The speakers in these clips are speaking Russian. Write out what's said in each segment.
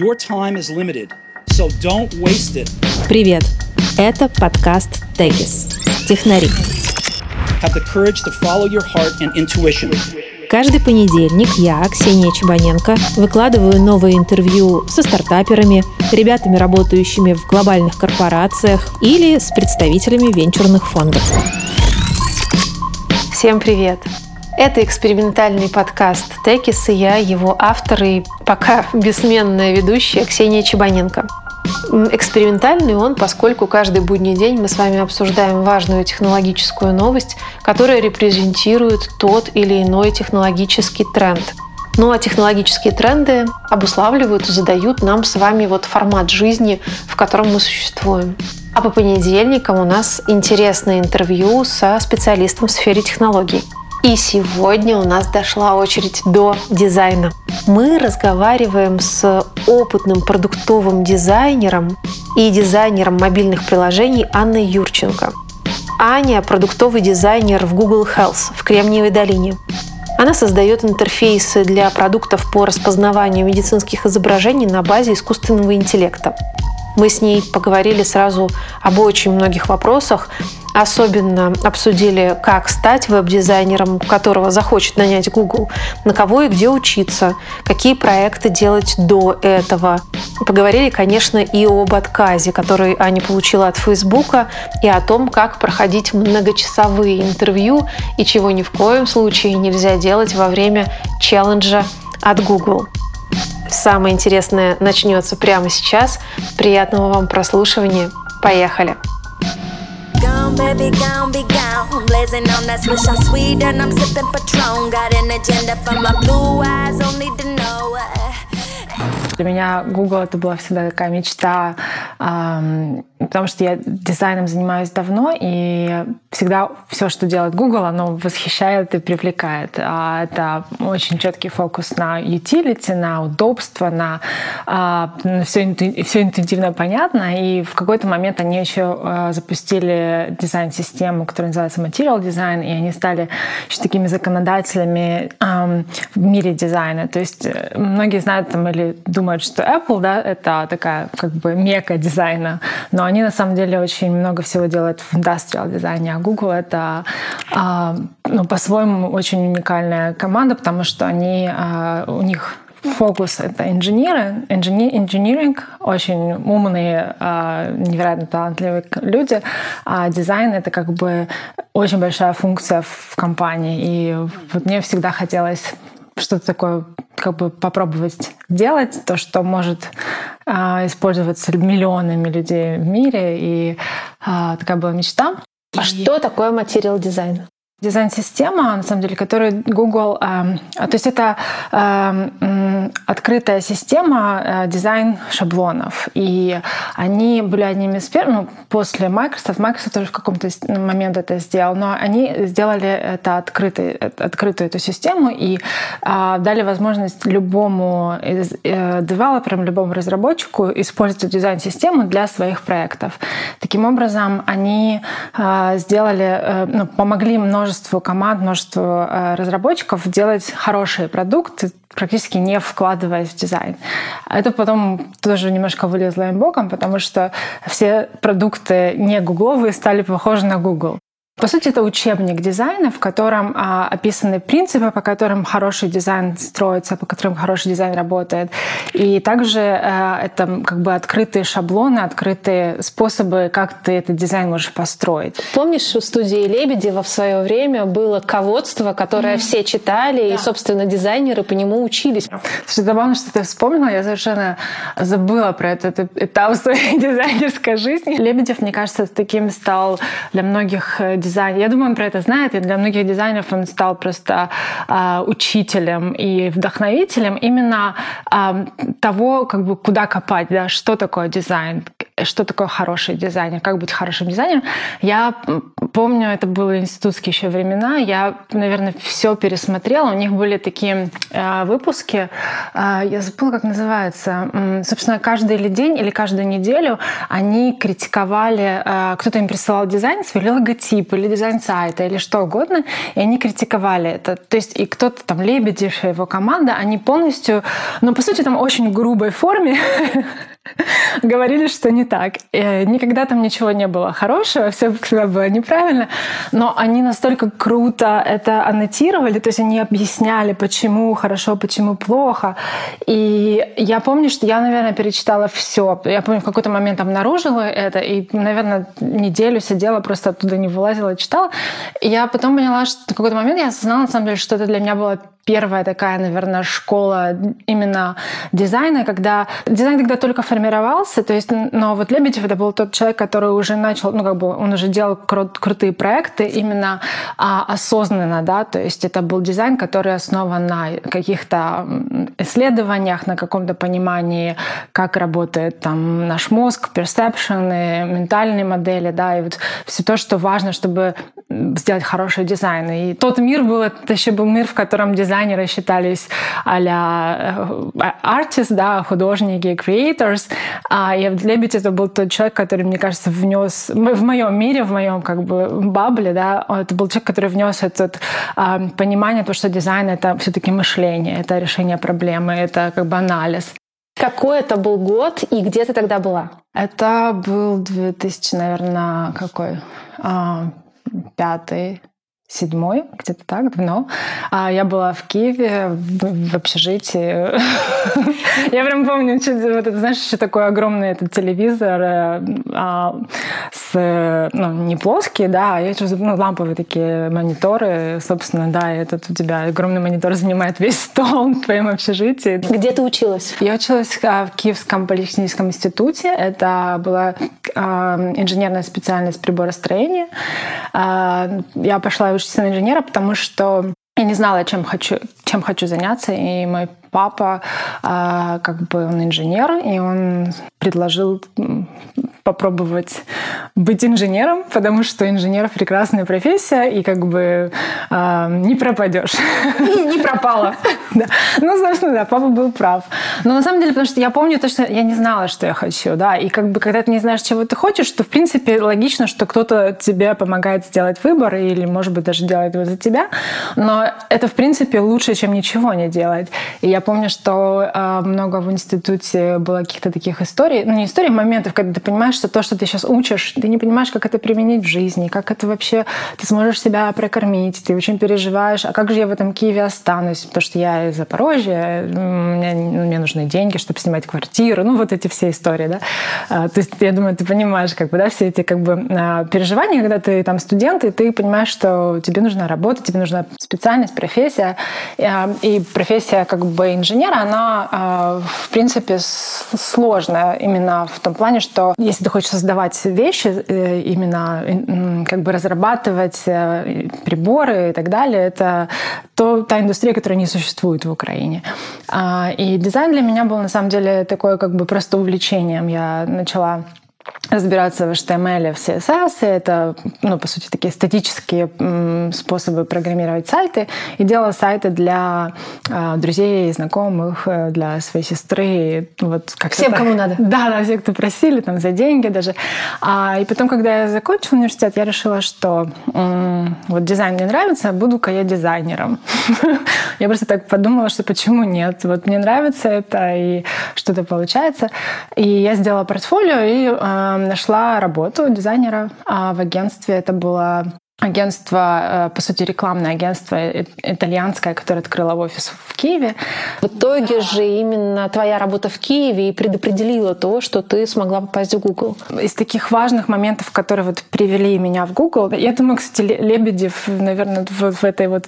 Your time is limited, so don't waste it. Привет! Это подкаст Тегис. Технари. Have the courage to follow your heart and intuition. Каждый понедельник я, Ксения Чебаненко, выкладываю новые интервью со стартаперами, ребятами, работающими в глобальных корпорациях или с представителями венчурных фондов. Всем привет! Это экспериментальный подкаст Текис, и я его автор и пока бессменная ведущая Ксения Чебаненко. Экспериментальный он, поскольку каждый будний день мы с вами обсуждаем важную технологическую новость, которая репрезентирует тот или иной технологический тренд. Ну а технологические тренды обуславливают и задают нам с вами вот формат жизни, в котором мы существуем. А по понедельникам у нас интересное интервью со специалистом в сфере технологий. И сегодня у нас дошла очередь до дизайна. Мы разговариваем с опытным продуктовым дизайнером и дизайнером мобильных приложений Анной Юрченко. Аня – продуктовый дизайнер в Google Health в Кремниевой долине. Она создает интерфейсы для продуктов по распознаванию медицинских изображений на базе искусственного интеллекта. Мы с ней поговорили сразу об очень многих вопросах, Особенно обсудили, как стать веб-дизайнером, которого захочет нанять Google, на кого и где учиться, какие проекты делать до этого. Поговорили, конечно, и об отказе, который Аня получила от Фейсбука, и о том, как проходить многочасовые интервью и чего ни в коем случае нельзя делать во время челленджа от Google. Самое интересное начнется прямо сейчас. Приятного вам прослушивания. Поехали! Gone, baby, gone, be gone. Blazing on that swish, I'm sweet and I'm sipping Patron. Got an agenda for my blue eyes, need to know. Для меня Google это была всегда такая мечта, потому что я дизайном занимаюсь давно, и всегда все, что делает Google, оно восхищает и привлекает. А это очень четкий фокус на utility, на удобство, на все, все интуитивно понятно. И в какой-то момент они еще а, запустили дизайн-систему, которая называется Material Design, и они стали еще такими законодателями в мире дизайна. То есть э, многие знают там или думают, что Apple, да, это такая как бы мека дизайна, но они на самом деле очень много всего делают в индустриал дизайне, а Google это а, ну, по-своему очень уникальная команда, потому что они, а, у них фокус — это инженеры, инженеринг, очень умные, а, невероятно талантливые люди, а дизайн — это как бы очень большая функция в компании. И вот мне всегда хотелось что-то такое как бы попробовать делать, то, что может а, использоваться миллионами людей в мире. И а, такая была мечта. А и... что такое материал дизайн? Дизайн-система, на самом деле, которую Google... Э, то есть это э, открытая система э, дизайн-шаблонов. И они были одними из первых, ну, после Microsoft. Microsoft тоже в каком-то момент это сделал, но они сделали это открытый, открытую эту систему и э, дали возможность любому из, э, девелоперам, любому разработчику использовать дизайн-систему для своих проектов. Таким образом, они э, сделали, э, ну, помогли множеству множеству команд, множеству э, разработчиков делать хорошие продукты, практически не вкладываясь в дизайн. Это потом тоже немножко вылезло им боком, потому что все продукты не гугловые стали похожи на Google. По сути, это учебник дизайна, в котором а, описаны принципы, по которым хороший дизайн строится, по которым хороший дизайн работает. И также а, это как бы открытые шаблоны, открытые способы, как ты этот дизайн можешь построить. Помнишь, в студии Лебедева в свое время было ководство, которое mm-hmm. все читали, да. и, собственно, дизайнеры по нему учились. Слушай, забавно, что ты вспомнила. Я совершенно забыла про этот этап своей дизайнерской жизни. Лебедев, мне кажется, таким стал для многих дизайнеров дизайн. Я думаю, он про это знает, и для многих дизайнеров он стал просто э, учителем и вдохновителем именно э, того, как бы куда копать, да, что такое дизайн, что такое хороший дизайнер, как быть хорошим дизайнером. Я помню, это были институтские еще времена, я, наверное, все пересмотрела. У них были такие э, выпуски, э, я забыла, как называется. Собственно, каждый или день или каждую неделю они критиковали, э, кто-то им присылал дизайн, свой логотип или дизайн сайта или что угодно, и они критиковали это. То есть и кто-то там, Лебедев и его команда, они полностью, ну, по сути, там очень грубой форме говорили, что не так. И никогда там ничего не было хорошего, все всегда было неправильно, но они настолько круто это аннотировали, то есть они объясняли, почему хорошо, почему плохо. И я помню, что я, наверное, перечитала все. Я помню, в какой-то момент обнаружила это, и, наверное, неделю сидела, просто оттуда не вылазила, читала. И я потом поняла, что в какой-то момент я осознала, на самом деле, что это для меня было первая такая, наверное, школа именно дизайна, когда дизайн тогда только формировался, то есть, но вот Лебедев это был тот человек, который уже начал, ну как бы он уже делал кру- крутые проекты именно а, осознанно, да, то есть это был дизайн, который основан на каких-то исследованиях, на каком-то понимании, как работает там наш мозг, персепшены, ментальные модели, да, и вот все то, что важно, чтобы сделать хороший дизайн. И тот мир был, это еще был мир, в котором дизайн дизайнеры считались а-ля артист, да, художники, creators. А я Лебедь это был тот человек, который, мне кажется, внес в моем мире, в моем как бы бабле, да, это был человек, который внес это а, понимание, то, что дизайн это все-таки мышление, это решение проблемы, это как бы анализ. Какой это был год и где ты тогда была? Это был 2000, наверное, какой? А, пятый, седьмой, где-то так, давно. А я была в Киеве в, в общежитии. Я прям помню, вот это, знаешь, еще такой огромный этот телевизор э, а, с, ну, не плоский, да, а ну, ламповые такие мониторы, собственно, да, и этот у тебя огромный монитор занимает весь стол в твоем общежитии. Где ты училась? Я училась а, в Киевском политехническом институте. Это была инженерная специальность приборостроения. Я пошла учиться на инженера, потому что я не знала, чем хочу, чем хочу заняться, и мой папа, а, как бы он инженер, и он предложил попробовать быть инженером, потому что инженер прекрасная профессия, и как бы э, не пропадешь. Не пропала. Да. Ну, собственно, да, папа был прав. Но на самом деле, потому что я помню то, что я не знала, что я хочу, да, и как бы когда ты не знаешь, чего ты хочешь, то, в принципе, логично, что кто-то тебе помогает сделать выбор или, может быть, даже делает его за тебя, но это, в принципе, лучше, чем ничего не делать. И я помню, что э, много в институте было каких-то таких историй, ну, не историй, моментов, когда ты понимаешь, что то, что ты сейчас учишь, ты не понимаешь, как это применить в жизни, как это вообще ты сможешь себя прокормить, ты очень переживаешь, а как же я в этом Киеве останусь, потому что я из Запорожья, мне, мне нужны деньги, чтобы снимать квартиру, ну вот эти все истории, да. А, то есть я думаю, ты понимаешь, как бы, да, все эти как бы а, переживания, когда ты там студент, и ты понимаешь, что тебе нужна работа, тебе нужна специальность, профессия, а, и профессия как бы инженера, она в принципе сложная именно в том плане, что если ты хочешь создавать вещи, э, именно как бы разрабатывать э, приборы и так далее, это то, та индустрия, которая не существует в Украине. А, и дизайн для меня был на самом деле такое как бы просто увлечением. Я начала разбираться в HTML, в CSS. Это, ну, по сути, такие статические способы программировать сайты. И делала сайты для э, друзей, знакомых, э, для своей сестры. Вот как Всем, кому надо. Да, да, все, кто просили, там, за деньги даже. А, и потом, когда я закончила университет, я решила, что вот дизайн мне нравится, буду-ка я дизайнером. Я просто так подумала, что почему нет? Вот мне нравится это, и что-то получается. И я сделала портфолио, и э, нашла работу дизайнера а в агентстве. Это было агентство, э, по сути, рекламное агентство итальянское, которое открыло офис в Киеве. В итоге же именно твоя работа в Киеве и предопределила то, что ты смогла попасть в Google. Из таких важных моментов, которые вот привели меня в Google, я думаю, кстати, Лебедев, наверное, в, в этой вот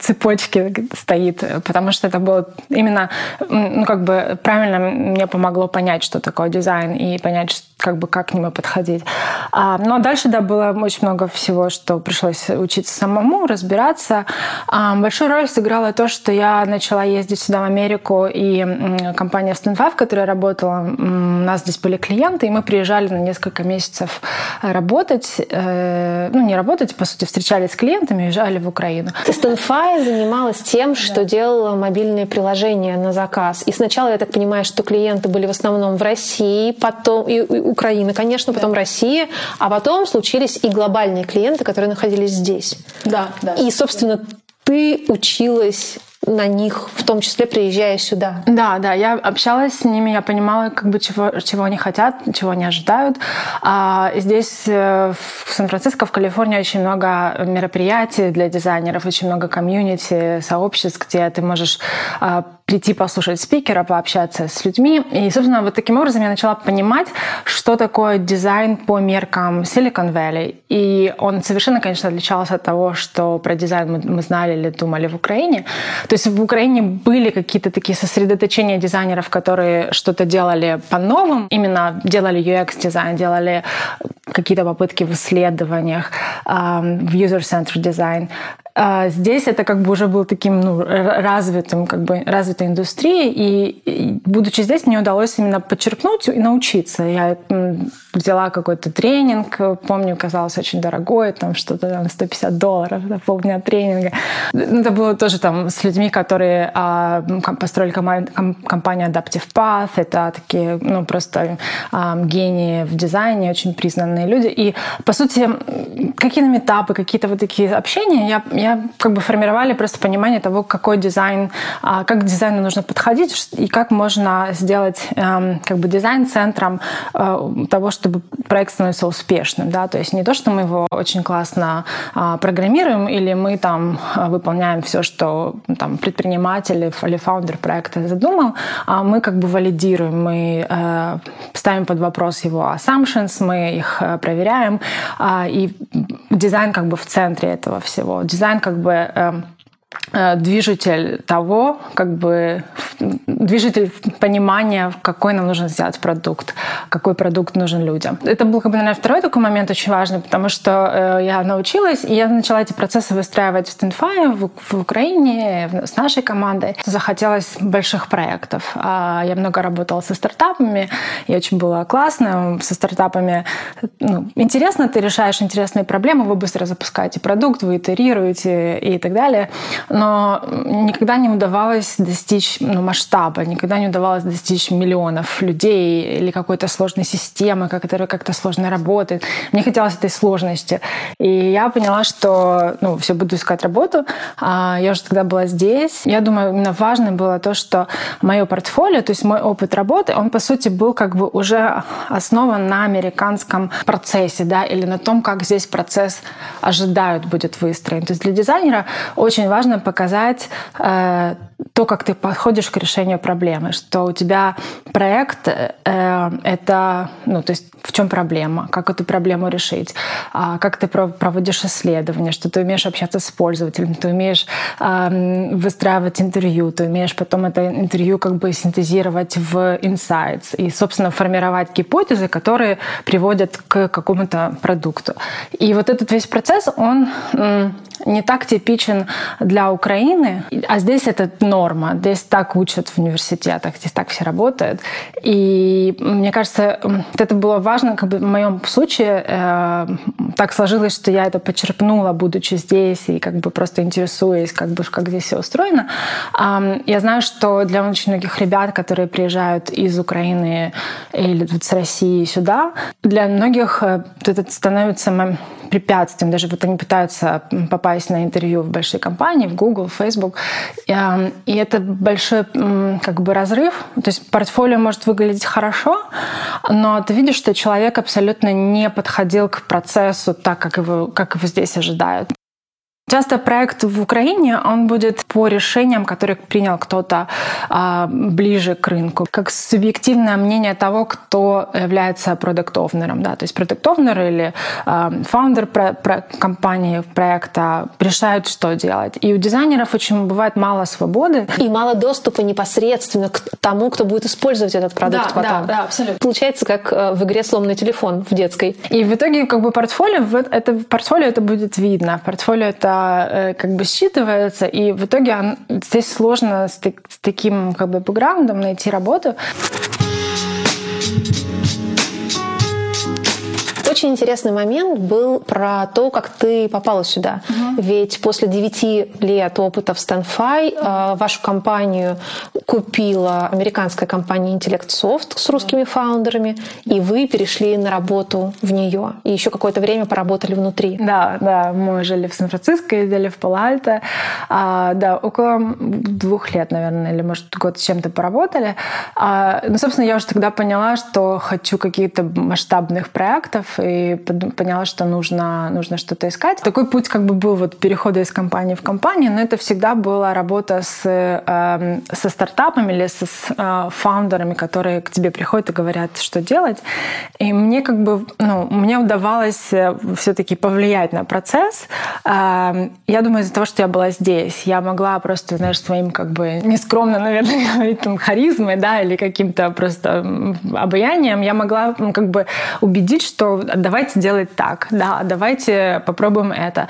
цепочке стоит, потому что это было именно, ну, как бы правильно мне помогло понять, что такое дизайн, и понять, как бы как к нему подходить. А, ну а дальше, да, было очень много всего, что пришлось учиться самому, разбираться. А, большую роль сыграло то, что я начала ездить сюда, в Америку, и компания Stand5, в которой я работала, у нас здесь были клиенты, и мы приезжали на несколько месяцев работать, э, ну не работать, по сути, встречались с клиентами, уезжали в Украину. Stand5 занималась тем, что да. делала мобильные приложения на заказ. И сначала, я так понимаю, что клиенты были в основном в России, потом и Украина, конечно, потом да. Россия, а потом случились и глобальные клиенты, которые находились здесь. Да, да. И, собственно, ты училась на них, в том числе приезжая сюда. Да, да, я общалась с ними, я понимала, как бы чего, чего они хотят, чего они ожидают. А здесь э, в Сан-Франциско, в Калифорнии очень много мероприятий для дизайнеров, очень много комьюнити, сообществ, где ты можешь а, прийти послушать спикера, пообщаться с людьми. И, собственно, вот таким образом я начала понимать, что такое дизайн по меркам Silicon Valley. И он совершенно, конечно, отличался от того, что про дизайн мы, знали или думали в Украине. То есть в Украине были какие-то такие сосредоточения дизайнеров, которые что-то делали по-новому, именно делали UX-дизайн, делали какие-то попытки в исследованиях, в user-centered дизайн. А здесь это как бы уже был таким ну, развитым, как бы развитой индустрией, и, будучи здесь, мне удалось именно подчеркнуть и научиться. Я взяла какой-то тренинг, помню, казалось очень дорогой, там что-то там 150 долларов, на полдня тренинга. Ну, это было тоже там с людьми, которые а, построили компанию Adaptive Path, это такие, ну, просто а, гении в дизайне, очень признанные люди. И, по сути, какие-то этапы, какие-то вот такие общения я, я как бы формировали просто понимание того, какой дизайн, а, как к дизайну нужно подходить и как можно сделать эм, как бы дизайн центром э, того, чтобы проект становился успешным. Да? То есть не то, что мы его очень классно а, программируем или мы там а, выполняем все, что там, предприниматель или founder проекта задумал, а мы как бы валидируем, мы э, ставим под вопрос его assumptions, мы их э, проверяем, и дизайн как бы в центре этого всего. Дизайн как бы Э, движитель того, как бы движитель понимания, какой нам нужно сделать продукт, какой продукт нужен людям. Это был, как бы, наверное, второй такой момент очень важный, потому что э, я научилась, и я начала эти процессы выстраивать в Стенфае, в, в Украине, с нашей командой. Захотелось больших проектов. А я много работала со стартапами, и очень было классно. Со стартапами ну, интересно, ты решаешь интересные проблемы, вы быстро запускаете продукт, вы итерируете и так далее но никогда не удавалось достичь ну, масштаба, никогда не удавалось достичь миллионов людей или какой-то сложной системы, которая как-то сложно работает. Мне хотелось этой сложности. И я поняла, что ну, все, буду искать работу. А я уже тогда была здесь. Я думаю, именно важно было то, что мое портфолио, то есть мой опыт работы, он, по сути, был как бы уже основан на американском процессе, да, или на том, как здесь процесс ожидают будет выстроен. То есть для дизайнера очень важно показать э, то, как ты подходишь к решению проблемы, что у тебя проект э, это, ну, то есть в чем проблема, как эту проблему решить, а как ты проводишь исследования, что ты умеешь общаться с пользователем, ты умеешь э, выстраивать интервью, ты умеешь потом это интервью как бы синтезировать в insights и, собственно, формировать гипотезы, которые приводят к какому-то продукту. И вот этот весь процесс, он не так типичен для Украины, а здесь это норма, здесь так учат в университетах, здесь так все работают. И мне кажется, это было важно, как бы в моем случае э, так сложилось, что я это почерпнула, будучи здесь и как бы просто интересуясь, как бы как здесь все устроено. Э, я знаю, что для очень многих ребят, которые приезжают из Украины или с России сюда, для многих э, это становится препятствием. Даже вот они пытаются попасть на интервью в большие компании, в Google, в Facebook. Эм, и это большой как бы разрыв. То есть портфолио может выглядеть хорошо, но ты видишь, что человек абсолютно не подходил к процессу так, как его, как его здесь ожидают. Часто проект в Украине, он будет по решениям, которые принял кто-то а, ближе к рынку, как субъективное мнение того, кто является продукт-овнером. Да? То есть продукт-овнер или а, фаундер про, про компании проекта решают, что делать. И у дизайнеров очень бывает мало свободы. И мало доступа непосредственно к тому, кто будет использовать этот продукт да, потом. Да, да, абсолютно. Получается, как э, в игре «Сломанный телефон» в детской. И в итоге как бы портфолио, это, портфолио это будет видно. Портфолио это Э, как бы считывается, и в итоге он, здесь сложно с, с таким как бы бэкграундом найти работу. Очень интересный момент был про то, как ты попала сюда. Угу. Ведь после 9 лет опыта в StanFi э, вашу компанию купила американская компания IntellectSoft с русскими фаундерами, и вы перешли на работу в нее. И еще какое-то время поработали внутри. Да, да, мы жили в Сан-Франциско, ездили в Пало-Альто. А, да, около двух лет, наверное, или, может, год с чем-то поработали. А, ну, собственно, я уже тогда поняла, что хочу каких-то масштабных проектов, и поняла, что нужно, нужно что-то искать. Такой путь как бы был вот перехода из компании в компанию, но это всегда была работа с, э, со стартапами или со, с э, фаундерами, которые к тебе приходят и говорят, что делать. И мне как бы, ну, мне удавалось э, все-таки повлиять на процесс. Э, я думаю, из-за того, что я была здесь, я могла просто, знаешь, своим как бы нескромно, наверное, говорить там харизмой, да, или каким-то просто обаянием, я могла как бы убедить, что давайте делать так, да, давайте попробуем это.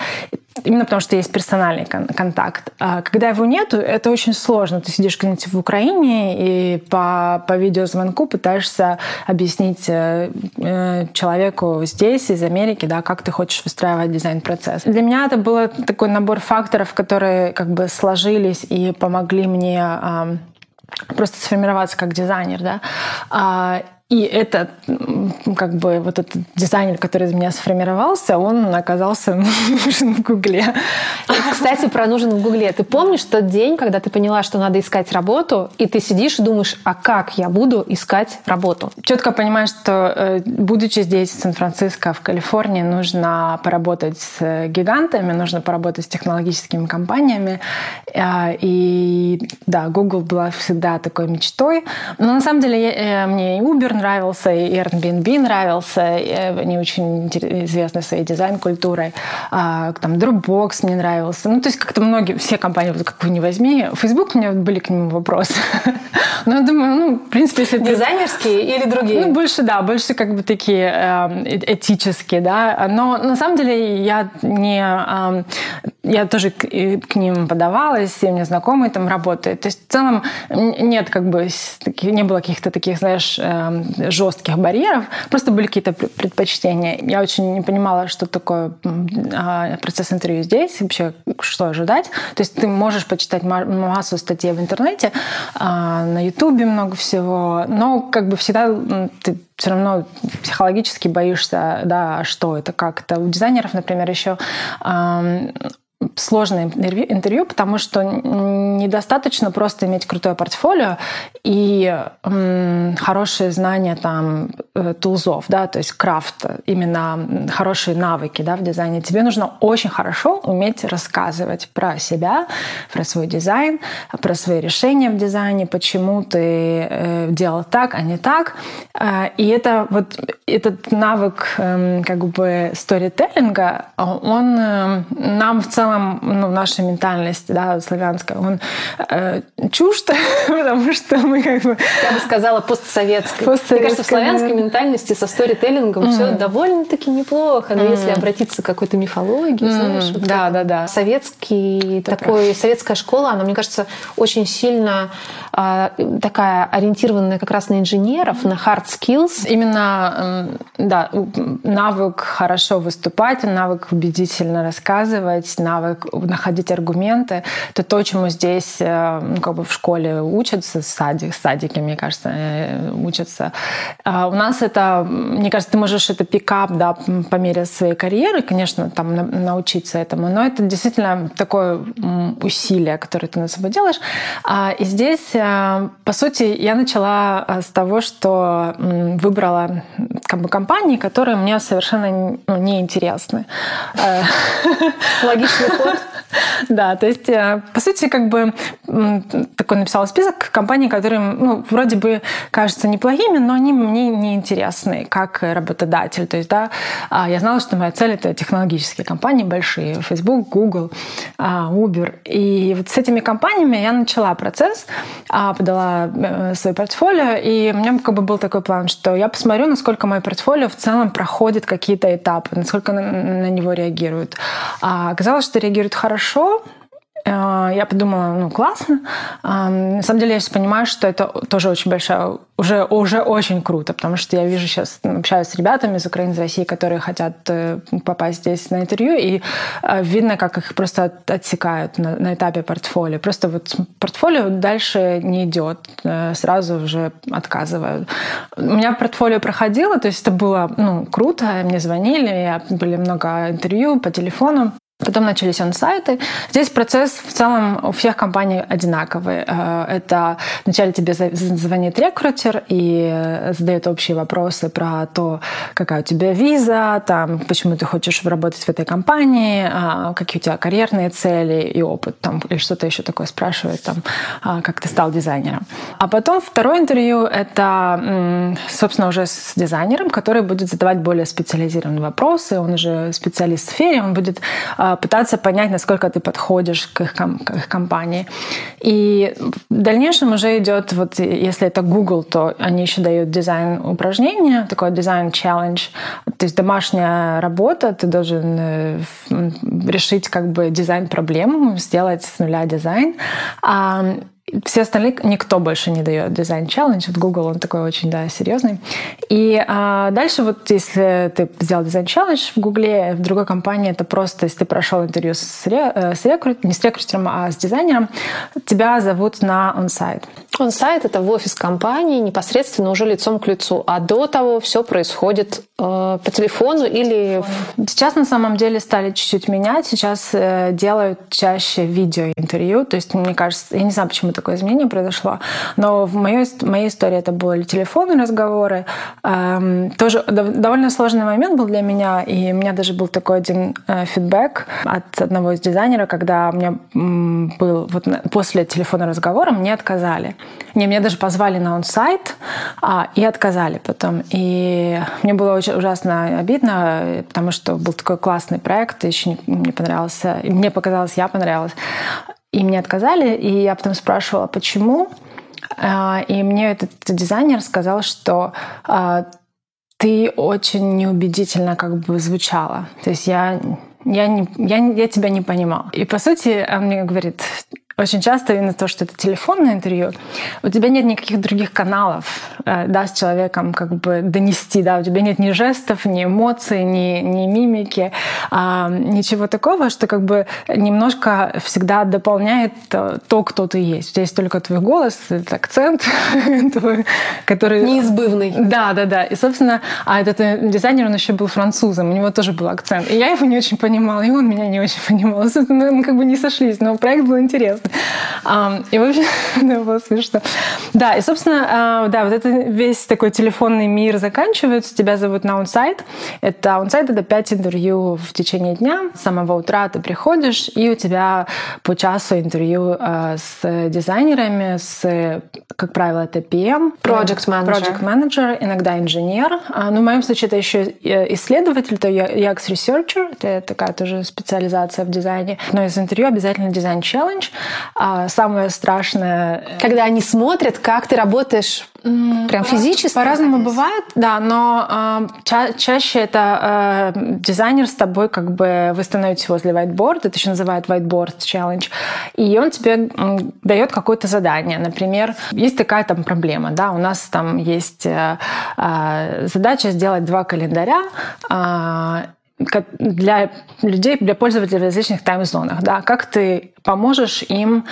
Именно потому, что есть персональный кон- контакт. А когда его нету, это очень сложно. Ты сидишь где-нибудь в Украине и по, по видеозвонку пытаешься объяснить э, э, человеку здесь, из Америки, да, как ты хочешь выстраивать дизайн-процесс. Для меня это был такой набор факторов, которые как бы сложились и помогли мне э, просто сформироваться как дизайнер. Да. А, и это, как бы, вот этот дизайнер, который из меня сформировался, он оказался нужен в Гугле. Кстати, про нужен в Гугле. Ты помнишь тот день, когда ты поняла, что надо искать работу, и ты сидишь и думаешь, а как я буду искать работу? Четко понимаешь, что, э, будучи здесь, в Сан-Франциско, в Калифорнии, нужно поработать с гигантами, нужно поработать с технологическими компаниями. Э, и да, Google была всегда такой мечтой. Но на самом деле э, мне и Uber нравился, и Airbnb нравился, и они очень известны своей дизайн-культурой. А, там Dropbox мне нравился. Ну, то есть как-то многие, все компании, вот какую не возьми. Facebook, у меня были к нему вопросы. Но я думаю, ну, в принципе, если... Дизайнерские или другие? Ну, больше, да, больше как бы такие эм, э, этические, да. Но на самом деле я не... Э, я тоже к, к ним подавалась, и у меня знакомые там работают. То есть в целом нет как бы... Не было каких-то таких, знаешь, э, жестких барьеров, просто были какие-то предпочтения. Я очень не понимала, что такое а, процесс интервью здесь, вообще что ожидать. То есть ты можешь почитать массу статей в интернете, а, на Ютубе много всего, но как бы всегда ты все равно психологически боишься, да, что это, как это. У дизайнеров, например, еще сложное интервью, потому что недостаточно просто иметь крутое портфолио и м, хорошие знания там э, тулзов, да, то есть крафт, именно хорошие навыки да, в дизайне. Тебе нужно очень хорошо уметь рассказывать про себя, про свой дизайн, про свои решения в дизайне, почему ты э, делал так, а не так. Э, и это вот этот навык э, как бы сторителлинга, он нам в целом целом ну, наша ментальность да, славянская, он э, чужд, потому что мы как бы... Я бы сказала постсоветская. Мне кажется, в славянской ментальности со сторителлингом mm. все довольно-таки неплохо, но mm. если обратиться к какой-то мифологии, mm. знаешь, вот да, да, да. советский Это такой, правда. советская школа, она, мне кажется, очень сильно э, такая ориентированная как раз на инженеров, на hard skills. Именно, э, да, навык хорошо выступать, навык убедительно рассказывать, навык навык находить аргументы. Это то, чему здесь э, ну, как бы в школе учатся, садик, садики, мне кажется, э, учатся. А у нас это, мне кажется, ты можешь это пикап да, по мере своей карьеры, конечно, там научиться этому, но это действительно такое усилие, которое ты на собой делаешь. А, и здесь, э, по сути, я начала с того, что выбрала как бы, компании, которые мне совершенно ну, не интересны. Логичный 我 Да, то есть, э, по сути, как бы такой написала список компаний, которые, ну, вроде бы кажутся неплохими, но они мне не интересны как работодатель. То есть, да, а, я знала, что моя цель — это технологические компании большие, Facebook, Google, а, Uber. И вот с этими компаниями я начала процесс, а, подала э, свое портфолио, и у меня как бы был такой план, что я посмотрю, насколько мое портфолио в целом проходит какие-то этапы, насколько на, него реагируют. Оказалось, что реагирует хорошо, Э, я подумала, ну, классно. На самом деле я сейчас понимаю, что это тоже очень большая, уже, уже очень круто, потому что я вижу сейчас, общаюсь с ребятами из Украины, из России, которые хотят э, попасть здесь на интервью, и э, видно, как их просто отсекают на, на этапе портфолио. Просто вот портфолио дальше не идет, сразу уже отказывают. У меня портфолио проходило, то есть это было ну, круто, мне звонили, я, были много интервью по телефону. Потом начались он-сайты. Здесь процесс в целом у всех компаний одинаковый. Э, это вначале тебе звонит рекрутер и задает общие вопросы про то, какая у тебя виза, там, почему ты хочешь работать в этой компании, а, какие у тебя карьерные цели и опыт, там, или что-то еще такое спрашивает, там, а, как ты стал дизайнером. А потом второе интервью — это, собственно, уже с дизайнером, который будет задавать более специализированные вопросы. Он уже специалист в сфере, он будет а, пытаться понять, насколько ты подходишь к их, к их компании. И в дальнейшем уже идет, вот если это Google, то они еще дают дизайн упражнения, такой дизайн челлендж, то есть домашняя работа, ты должен э, решить как бы дизайн проблему, сделать с нуля дизайн. Все остальные никто больше не дает дизайн челлендж. Вот Google, он такой очень, да, серьезный. И а, дальше вот если ты сделал дизайн челлендж в Гугле, в другой компании, это просто, если ты прошел интервью с, ре, э, с рекрутером, не с рекрутером, а с дизайнером, тебя зовут на onsite. Он-сайт — это в офис компании непосредственно уже лицом к лицу, а до того все происходит по телефону или... Сейчас на самом деле стали чуть-чуть менять. Сейчас э, делают чаще видеоинтервью. То есть, мне кажется, я не знаю, почему такое изменение произошло, но в моей, моей истории это были телефонные разговоры. Эм, тоже довольно сложный момент был для меня, и у меня даже был такой один э, фидбэк от одного из дизайнеров, когда у меня был вот после телефонного разговора мне отказали. Не, меня даже позвали на он-сайт а, и отказали потом. И мне было очень ужасно обидно, потому что был такой классный проект, еще мне понравился, мне показалось, я понравилась. И мне отказали, и я потом спрашивала, почему. А, и мне этот дизайнер сказал, что а, ты очень неубедительно как бы звучала. То есть я я, не, я, я тебя не понимал. И по сути он мне говорит, очень часто именно то, что это телефонное интервью, у тебя нет никаких других каналов, э, да, с человеком как бы донести, да, у тебя нет ни жестов, ни эмоций, ни, ни мимики, а, ничего такого, что как бы немножко всегда дополняет то, то, кто ты есть. У тебя есть только твой голос, этот акцент, который... Неизбывный. Да, да, да. И, собственно, а этот э, дизайнер, он еще был французом, у него тоже был акцент. И я его не очень понимала, и он меня не очень понимал. Мы как бы не сошлись, но проект был интересный. И, в общем, да, было смешно. Да, и, собственно, а, да, вот это весь такой телефонный мир заканчивается. Тебя зовут на онсайт. Это онсайт — это пять интервью в течение дня. С самого утра ты приходишь, и у тебя по часу интервью а, с дизайнерами, с, как правило, это PM. Project Manager. Project Manager, иногда инженер. А, ну, в моем случае это еще э, исследователь, то я UX Researcher. Это такая тоже специализация в дизайне. Но из интервью обязательно дизайн-челлендж. Самое страшное... Э, Когда они смотрят, как ты работаешь Прям физически? По-разному бывает, да, но э, ча- чаще это э, дизайнер с тобой, как бы вы становитесь возле whiteboard, это еще называют whiteboard challenge, и он тебе э, дает какое-то задание. Например, есть такая там проблема, да, у нас там есть э, э, задача сделать два календаря, э, для людей, для пользователей в различных тайм-зонах. Да? Как ты поможешь им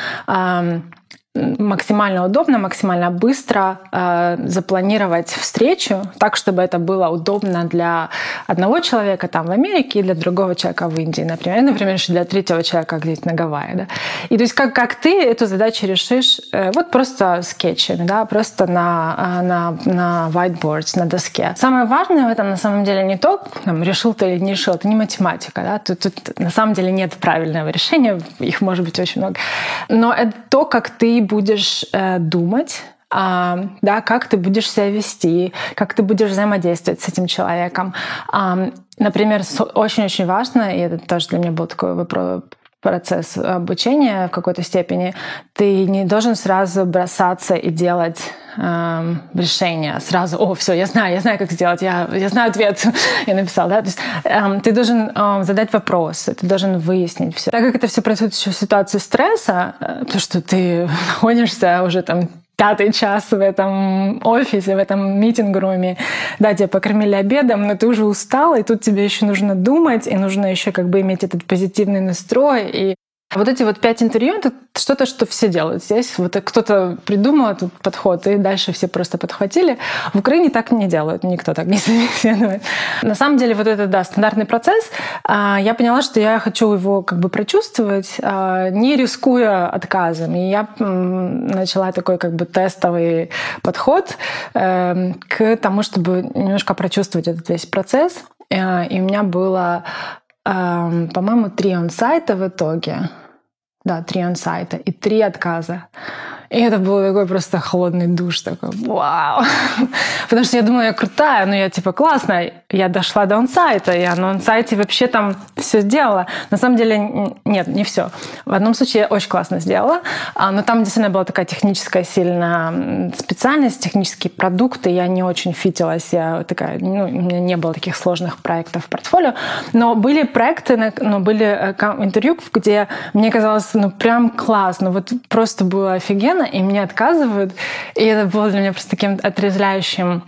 максимально удобно, максимально быстро э, запланировать встречу так, чтобы это было удобно для одного человека там в Америке и для другого человека в Индии, например, и, например, еще для третьего человека где-то на Гавайи. Да? И то есть как, как ты эту задачу решишь э, вот просто скетчами, да, просто на, э, на, на whiteboards, на доске. Самое важное в этом на самом деле не то, там, решил ты или не решил, это не математика. Да? Тут, тут на самом деле нет правильного решения, их может быть очень много. Но это то, как ты будешь э, думать, а, да, как ты будешь себя вести, как ты будешь взаимодействовать с этим человеком. А, например, очень-очень важно, и это тоже для меня был такой вопрос, процесс обучения в какой-то степени, ты не должен сразу бросаться и делать э, решение сразу. О, все, я знаю, я знаю, как сделать, я, я знаю ответ, я написал, да. То есть э, ты должен э, задать вопросы, ты должен выяснить все. Так как это все происходит еще в ситуации стресса, э, то что ты находишься уже там пятый час в этом офисе, в этом митинг-руме. Да, тебя покормили обедом, но ты уже устал, и тут тебе еще нужно думать, и нужно еще как бы иметь этот позитивный настрой. И вот эти вот пять интервью — это что-то, что все делают здесь. Вот кто-то придумал этот подход, и дальше все просто подхватили. В Украине так не делают, никто так не собеседует. На самом деле вот это, да, стандартный процесс. А, я поняла, что я хочу его как бы прочувствовать, а, не рискуя отказом. И я начала такой как бы тестовый подход эм, к тому, чтобы немножко прочувствовать этот весь процесс. Э, и у меня было по-моему, три онсайта в итоге. Да, три онсайта и три отказа. И это был такой просто холодный душ, такой вау. Потому что я думала, я крутая, но я типа классная. Я дошла до онсайта, я на онсайте вообще там все сделала. На самом деле нет, не все. В одном случае я очень классно сделала, а, но там действительно была такая техническая сильная специальность, технические продукты. Я не очень фитилась, я такая, ну, у меня не было таких сложных проектов в портфолио. Но были проекты, ну, были э, интервью, где мне казалось, ну прям классно, вот просто было офигенно рано, и мне отказывают. И это было для меня просто таким отрезвляющим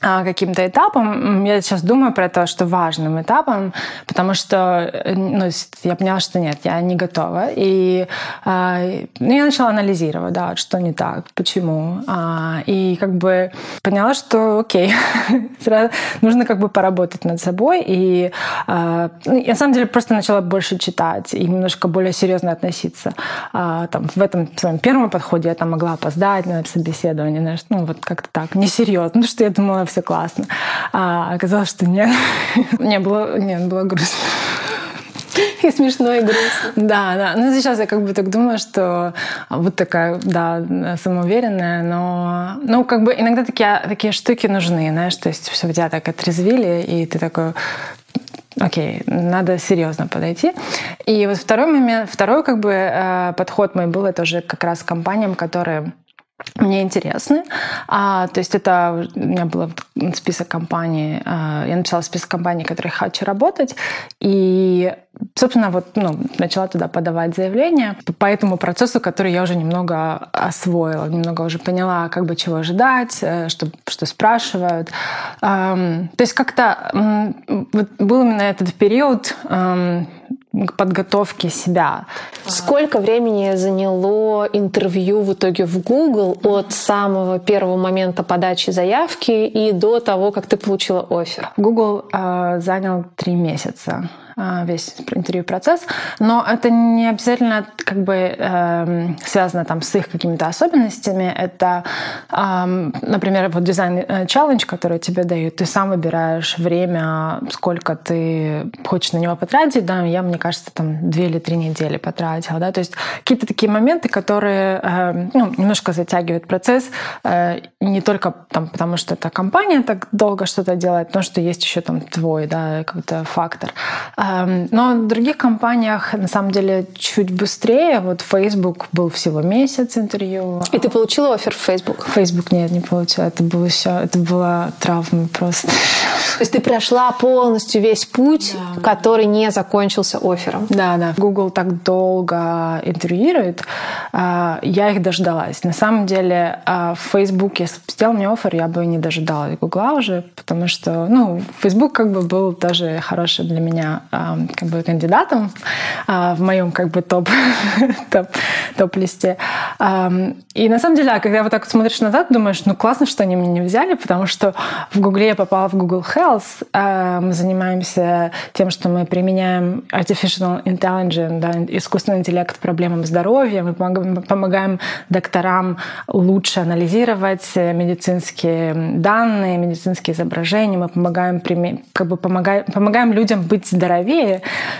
каким-то этапом. Я сейчас думаю про то, что важным этапом, потому что э, ну, я поняла, что нет, я не готова. И э, ну, я начала анализировать, да, что не так, почему. А, и как бы поняла, что окей, нужно как бы поработать над собой. И э, на самом деле просто начала больше читать и немножко более серьезно относиться. А, там, в этом своем первом подходе я там могла опоздать на собеседование, знаешь, ну вот как-то так, несерьезно, ну что я думала, все классно. А оказалось, что нет. Не, было, нет, было грустно. И смешно, и грустно. Да, да. Ну, сейчас я как бы так думаю, что вот такая, да, самоуверенная, но... Ну, как бы иногда такие, такие штуки нужны, знаешь, то есть, чтобы тебя так отрезвили, и ты такой, окей, надо серьезно подойти. И вот второй момент, второй как бы э, подход мой был, это уже как раз компаниям, которые мне интересны. А, то есть это у меня был список компаний, а, я написала список компаний, в которых хочу работать, и, собственно, вот ну, начала туда подавать заявления по этому процессу, который я уже немного освоила, немного уже поняла, как бы чего ожидать, э, что, что спрашивают. То есть как-то вот был именно этот период подготовки себя. Сколько времени заняло интервью в итоге в Google от самого первого момента подачи заявки и до того, как ты получила офер? Google э, занял три месяца. А, весь интервью процесс, но это не обязательно как бы э, связано там с их какими-то особенностями. Это, э, например, вот дизайн э, челлендж, который тебе дают, ты сам выбираешь время, сколько ты хочешь на него потратить. Да, я, мне кажется, там две или три недели потратила. Да? То есть какие-то такие моменты, которые э, ну, немножко затягивают процесс, э, не только там, потому что эта компания так долго что-то делает, но что есть еще там твой да, какой-то фактор. Но в других компаниях, на самом деле, чуть быстрее. Вот Facebook был всего месяц интервью. И ты получила офер в Facebook? Facebook нет, не получила. Это было еще, это была травма просто. То есть ты прошла полностью весь путь, да. который не закончился оффером. Да, да. Google так долго интервьюирует. А, я их дождалась. На самом деле а, в Facebook, если бы сделал мне офер, я бы не дожидалась Google уже, потому что, ну, Facebook как бы был даже хорошим для меня как бы кандидатом в моем как бы топ, топ, топ-листе. И на самом деле, когда вот так смотришь назад, думаешь, ну классно, что они меня не взяли, потому что в Гугле я попала в Google Health. Мы занимаемся тем, что мы применяем artificial intelligence, да, искусственный интеллект к проблемам здоровья. Мы помогаем докторам лучше анализировать медицинские данные, медицинские изображения. Мы помогаем, как бы помогаем, помогаем людям быть здоровее.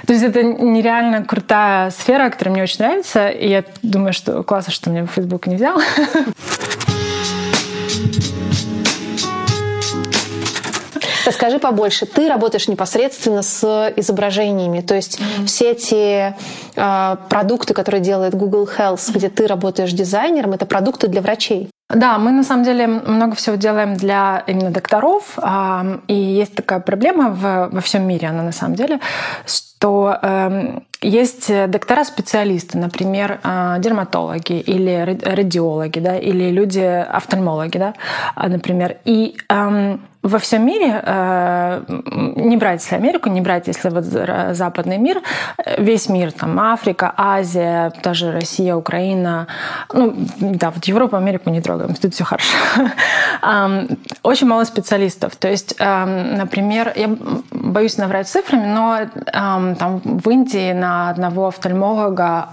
То есть это нереально крутая сфера, которая мне очень нравится. И я думаю, что классно, что меня в Facebook не взял. Расскажи побольше. Ты работаешь непосредственно с изображениями, то есть mm-hmm. все эти э, продукты, которые делает Google Health, где ты работаешь дизайнером, это продукты для врачей. Да, мы на самом деле много всего делаем для именно докторов, и есть такая проблема во всем мире, она на самом деле, что э, есть доктора-специалисты, например, э, дерматологи или радиологи, да, или люди офтальмологи, да, например, и э, во всем мире, э, не брать если Америку, не брать если вот западный мир, весь мир, там Африка, Азия, даже Россия, Украина, ну да, вот Европу, Америку не трогаем, тут все хорошо. Очень мало специалистов. То есть, например, я боюсь наврать цифрами, но там в Индии на одного офтальмолога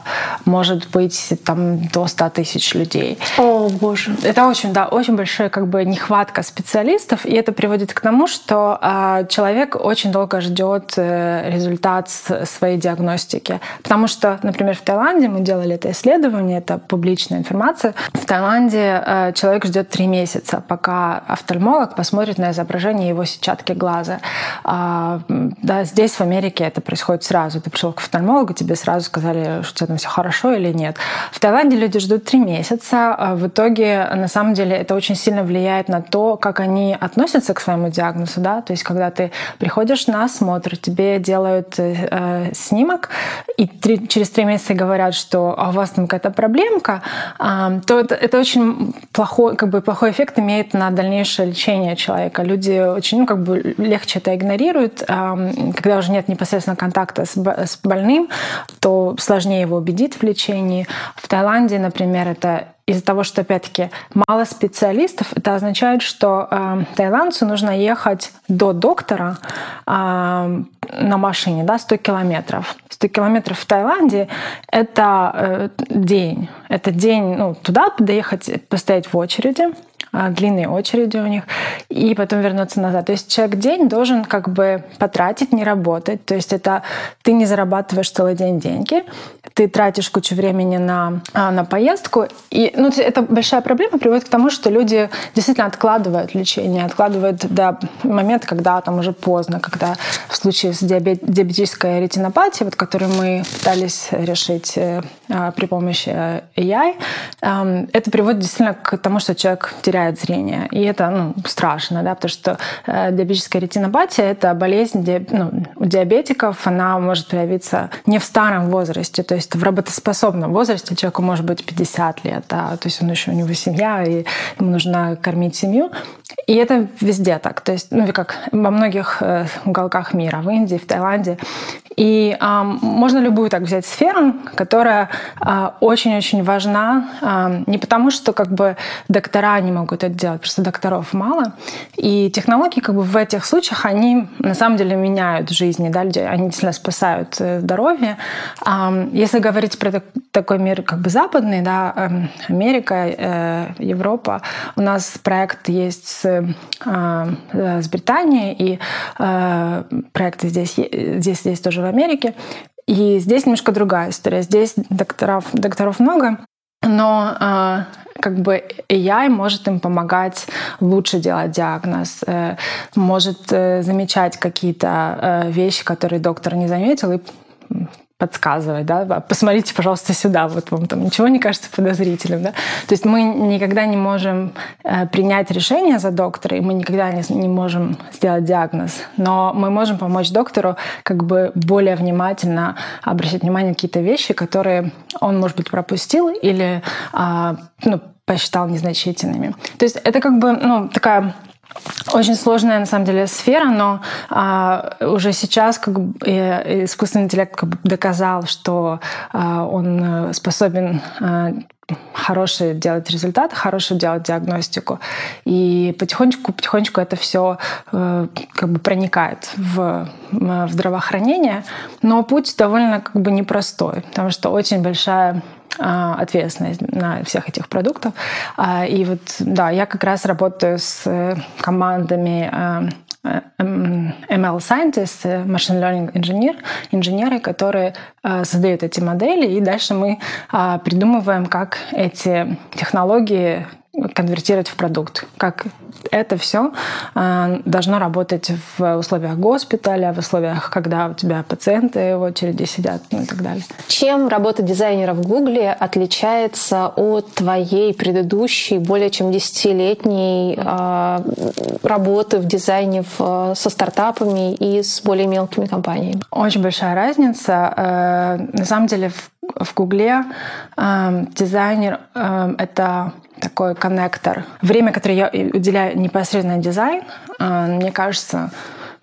может быть там до 100 тысяч людей. О, боже. Это очень, да, очень большая как бы нехватка специалистов, и это приводит к тому, что э, человек очень долго ждет э, результат своей диагностики. Потому что, например, в Таиланде мы делали это исследование, это публичная информация. В Таиланде э, человек ждет три месяца, пока офтальмолог посмотрит на изображение его сетчатки глаза. А, да, здесь в Америке это происходит сразу. Ты пришел к офтальмологу, тебе сразу сказали, что у тебя там все хорошо или нет. В Таиланде люди ждут три месяца. А в итоге, на самом деле, это очень сильно влияет на то, как они относятся относятся к своему диагнозу, да, то есть когда ты приходишь на осмотр, тебе делают э, снимок, и три, через три месяца говорят, что а у вас там какая-то проблемка, э, то это, это очень плохой, как бы плохой эффект имеет на дальнейшее лечение человека. Люди очень, ну, как бы легче это игнорируют, э, когда уже нет непосредственно контакта с, с больным, то сложнее его убедить в лечении. В Таиланде, например, это из-за того, что, опять-таки, мало специалистов, это означает, что э, таиландцу нужно ехать до доктора э, на машине, да, 100 километров. 100 километров в Таиланде — это э, день. Это день, ну, туда доехать, постоять в очереди, длинные очереди у них, и потом вернуться назад. То есть человек день должен как бы потратить, не работать. То есть это ты не зарабатываешь целый день деньги, ты тратишь кучу времени на, а, на поездку. И ну, это большая проблема, приводит к тому, что люди действительно откладывают лечение, откладывают до момента, когда там уже поздно, когда в случае с диабет, диабетической ретинопатией, вот, которую мы пытались решить э, а, при помощи AI, это приводит действительно к тому, что человек теряет теряет зрение. И это ну, страшно, да, потому что э, диабетическая ретинопатия — это болезнь ди, ну, у диабетиков. Она может появиться не в старом возрасте, то есть в работоспособном возрасте человеку может быть 50 лет, да, то есть он еще у него семья, и ему нужно кормить семью. И это везде так. То есть, ну, как во многих э, уголках мира, в Индии, в Таиланде. И э, можно любую так взять сферу, которая очень-очень э, важна э, не потому, что как бы доктора не могут это делать, просто докторов мало. И технологии как бы в этих случаях, они на самом деле меняют жизни, да, людей, они действительно спасают э, здоровье. Если говорить про так, такой мир как бы западный, да, э, Америка, э, Европа, у нас проект есть с, э, с Британией, и проекты здесь, здесь, здесь тоже в Америке. И здесь немножко другая история. Здесь докторов, докторов много, но э, как бы AI может им помогать лучше делать диагноз, э, может э, замечать какие-то э, вещи, которые доктор не заметил, и подсказывать, да, посмотрите, пожалуйста, сюда, вот вам там ничего не кажется подозрительным, да. То есть мы никогда не можем э, принять решение за доктора, и мы никогда не, не можем сделать диагноз, но мы можем помочь доктору как бы более внимательно обращать внимание на какие-то вещи, которые он, может быть, пропустил или э, ну, посчитал незначительными. То есть это как бы ну, такая очень сложная на самом деле сфера, но а, уже сейчас как бы, искусственный интеллект как бы доказал, что а, он способен а, хорошие делать результаты, хорошую делать диагностику. И потихонечку, потихонечку это все э, как бы проникает в, в здравоохранение. Но путь довольно как бы непростой, потому что очень большая ответственность на всех этих продуктов. А, и вот, да, я как раз работаю с э, командами а, ML scientists, machine learning инженер, инженеры, которые создают эти модели, и дальше мы придумываем, как эти технологии конвертировать в продукт, как это все э, должно работать в условиях госпиталя, в условиях, когда у тебя пациенты в очереди сидят ну и так далее. Чем работа дизайнера в Гугле отличается от твоей предыдущей, более чем десятилетней э, работы в дизайне со стартапами и с более мелкими компаниями? Очень большая разница. Э, на самом деле в в Гугле э, дизайнер э, это такой коннектор. Время, которое я уделяю непосредственно дизайн, э, мне кажется,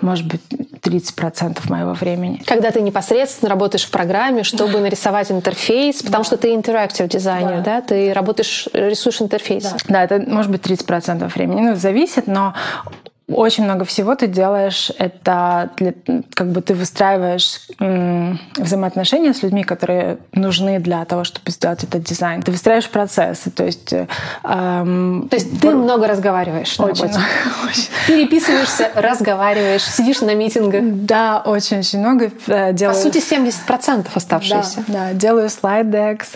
может быть, 30% моего времени. Когда ты непосредственно работаешь в программе, чтобы нарисовать интерфейс, потому да. что ты интерактив дизайнер, да. да, ты работаешь, рисуешь интерфейс. Да. да, это может быть 30% времени. Ну, зависит, но очень много всего ты делаешь. Это для, как бы ты выстраиваешь м, взаимоотношения с людьми, которые нужны для того, чтобы сделать этот дизайн. Ты выстраиваешь процессы. То есть, эм, то есть ты бор... много разговариваешь. Очень, очень. Переписываешься, разговариваешь, сидишь на митингах. Да, очень-очень много э, делаю. По сути, 70% оставшиеся. Да, да, делаю слайд-декс.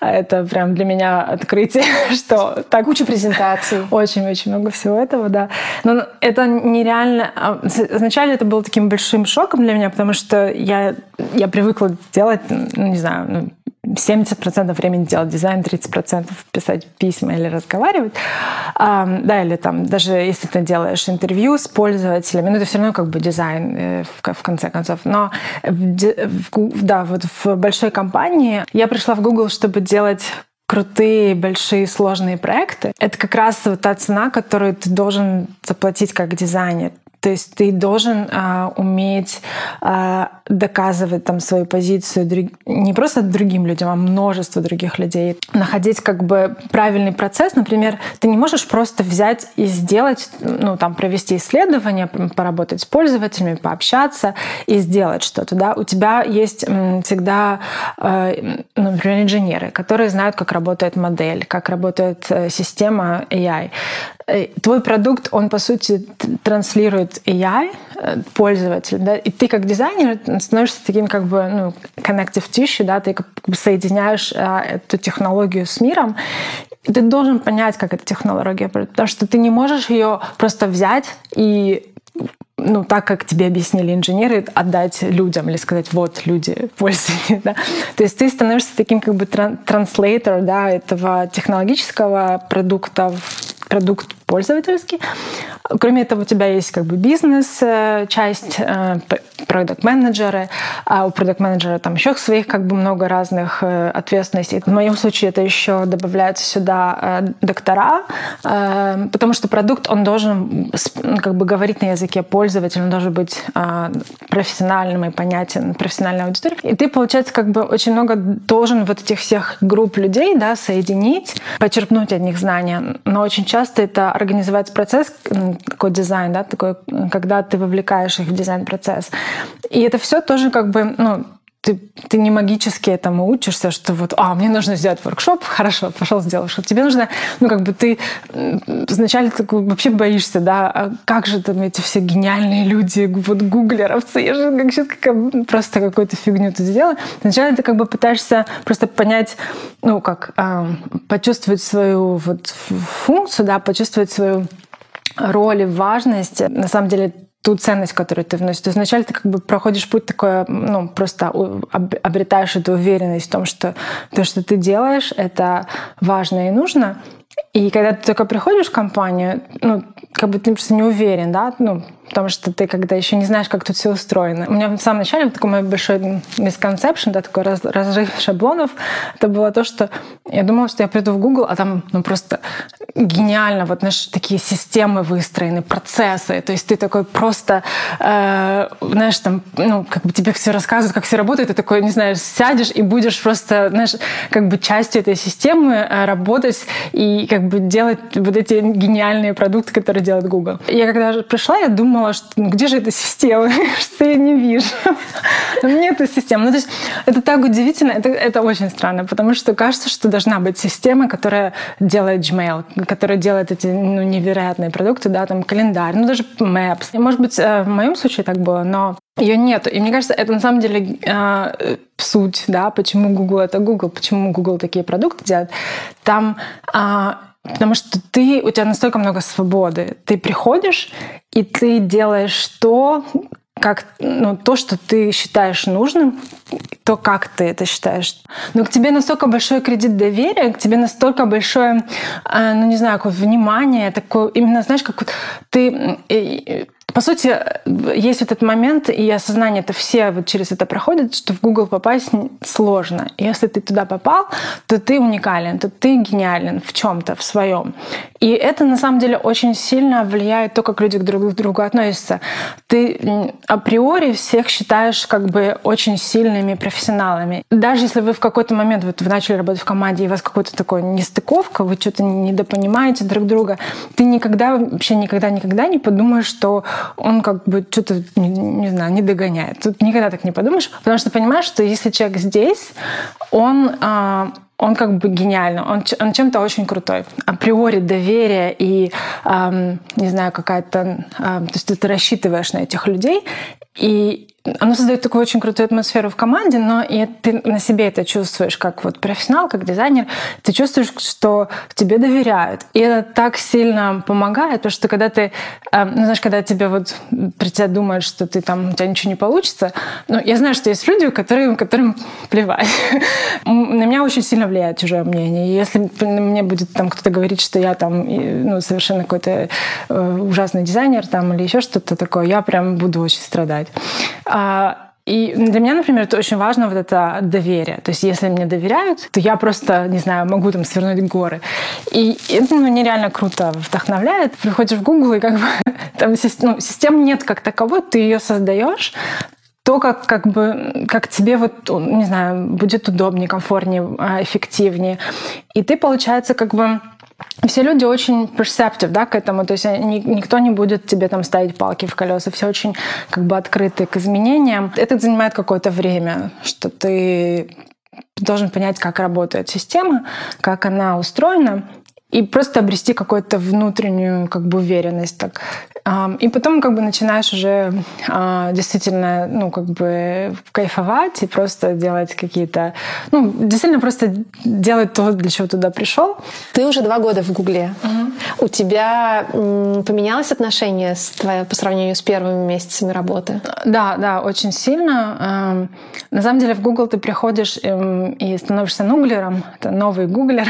Это прям для меня открытие, что так... Куча презентаций. Очень-очень много всего этого, да. Но это нереально... А, вначале это было таким большим шоком для меня, потому что я, я привыкла делать, ну, не знаю, 70% ну, времени делать дизайн, 30% писать письма или разговаривать. А, да, или там, даже если ты делаешь интервью с пользователями, ну, это все равно как бы дизайн э, в, конце концов. Но в, да, вот в большой компании я пришла в Google, чтобы делать крутые, большие, сложные проекты, это как раз та цена, которую ты должен заплатить как дизайнер. То есть ты должен а, уметь а, доказывать там свою позицию друг... не просто другим людям, а множеству других людей. Находить как бы правильный процесс. Например, ты не можешь просто взять и сделать, ну там провести исследование, поработать с пользователями, пообщаться и сделать что-то. Да? У тебя есть всегда, э, например, инженеры, которые знают, как работает модель, как работает э, система AI. Э, твой продукт, он, по сути, транслирует AI э, пользователь, да, и ты как дизайнер становишься таким как бы ну, connective tissue, да, ты как бы соединяешь а, эту технологию с миром, ты должен понять, как эта технология, потому что ты не можешь ее просто взять и ну, так, как тебе объяснили инженеры, отдать людям или сказать, вот, люди, пользуйтесь. Да? То есть ты становишься таким как бы транслейтер да, этого технологического продукта в продукт пользовательский. Кроме этого, у тебя есть как бы бизнес-часть, э, э, продукт-менеджеры, а у продукт-менеджера там еще своих как бы много разных э, ответственностей. В моем случае это еще добавляется сюда доктора, потому что продукт, он должен как бы говорить на языке пользователя, он должен быть профессиональным и понятен профессиональной аудитории. И ты, получается, как бы очень много должен вот этих всех групп людей да, соединить, почерпнуть от них знания. Но очень часто это организовать процесс, такой дизайн, да, такой, когда ты вовлекаешь их в дизайн-процесс. И это все тоже как бы, ну, ты, ты не магически этому учишься, что вот, а, мне нужно сделать воркшоп, хорошо, пошел сделал что Тебе нужно, ну, как бы ты вначале ты вообще боишься, да, а как же там эти все гениальные люди, вот гуглеровцы, я же как сейчас как, просто какую-то фигню тут сделала. Вначале ты как бы пытаешься просто понять, ну, как, э, почувствовать свою вот функцию, да, почувствовать свою роль и важность. На самом деле ту ценность, которую ты вносишь. То есть вначале ты как бы проходишь путь такой, ну, просто обретаешь эту уверенность в том, что то, что ты делаешь, это важно и нужно. И когда ты только приходишь в компанию, ну, как бы ты просто не уверен, да, ну, потому что ты когда еще не знаешь, как тут все устроено. У меня в самом начале вот такой мой большой misconception, да, такой раз, разрыв шаблонов, это было то, что я думала, что я приду в Google, а там ну просто гениально, вот знаешь, такие системы выстроены, процессы, то есть ты такой просто, э, знаешь, там, ну, как бы тебе все рассказывают, как все работает, ты такой, не знаю, сядешь и будешь просто, знаешь, как бы частью этой системы э, работать и как бы делать вот эти гениальные продукты, которые делает Google. Я когда пришла, я думала, думала, что ну, где же эта система, что я не вижу. Нет системы. Ну, то есть это так удивительно, это, это очень странно, потому что кажется, что должна быть система, которая делает Gmail, которая делает эти ну, невероятные продукты, да, там календарь, ну даже Maps. Может быть, э, в моем случае так было, но ее нет. И мне кажется, это на самом деле э, суть, да, почему Google это Google, почему Google такие продукты делает. Там э, Потому что ты, у тебя настолько много свободы. Ты приходишь, и ты делаешь то, как, ну, то, что ты считаешь нужным, то, как ты это считаешь. Но к тебе настолько большой кредит доверия, к тебе настолько большое, э, ну, не знаю, какое внимание, такое, именно, знаешь, как вот ты по сути, есть этот момент, и осознание, это все вот через это проходят, что в Google попасть сложно. Если ты туда попал, то ты уникален, то ты гениален в чем-то, в своем. И это на самом деле очень сильно влияет то, как люди друг к другу относятся. Ты априори всех считаешь как бы очень сильными профессионалами. Даже если вы в какой-то момент вот вы начали работать в команде, и у вас какой-то такой нестыковка, вы что-то недопонимаете друг друга, ты никогда, вообще никогда-никогда не подумаешь, что он как бы что-то, не, не знаю, не догоняет. Тут никогда так не подумаешь, потому что понимаешь, что если человек здесь, он а, он как бы гениальный, он, он чем-то очень крутой. Априори доверие и, эм, не знаю, какая-то... Э, то есть ты рассчитываешь на этих людей, и оно создает такую очень крутую атмосферу в команде, но и ты на себе это чувствуешь как вот профессионал, как дизайнер, ты чувствуешь, что тебе доверяют. И это так сильно помогает, потому что когда ты, э, ну, знаешь, когда тебе вот при тебя думают, что ты там, у тебя ничего не получится, ну, я знаю, что есть люди, которые, которым плевать. на меня очень сильно влияет чужое мнение. И если мне будет там кто-то говорить, что я там ну, совершенно какой-то э, ужасный дизайнер там или еще что-то такое, я прям буду очень страдать. А, и для меня, например, это очень важно вот это доверие. То есть если мне доверяют, то я просто, не знаю, могу там свернуть горы. И это ну, нереально круто вдохновляет. Приходишь в Google, и как бы там ну, систем нет как таковой, ты ее создаешь, то, как, как бы, как тебе вот, не знаю, будет удобнее, комфортнее, а, эффективнее. И ты, получается, как бы все люди очень perceptive, да, к этому, то есть никто не будет тебе там ставить палки в колеса, все очень как бы открыты к изменениям. Это занимает какое-то время, что ты должен понять, как работает система, как она устроена, и просто обрести какую-то внутреннюю как бы уверенность. Так. И потом как бы начинаешь уже а, действительно, ну, как бы кайфовать и просто делать какие-то, ну, действительно просто делать то, для чего туда пришел. Ты уже два года в Гугле. Угу. У тебя поменялось отношение с твоей, по сравнению с первыми месяцами работы? Да, да, очень сильно. На самом деле в Google ты приходишь эм, и становишься нуглером, это новый гуглер.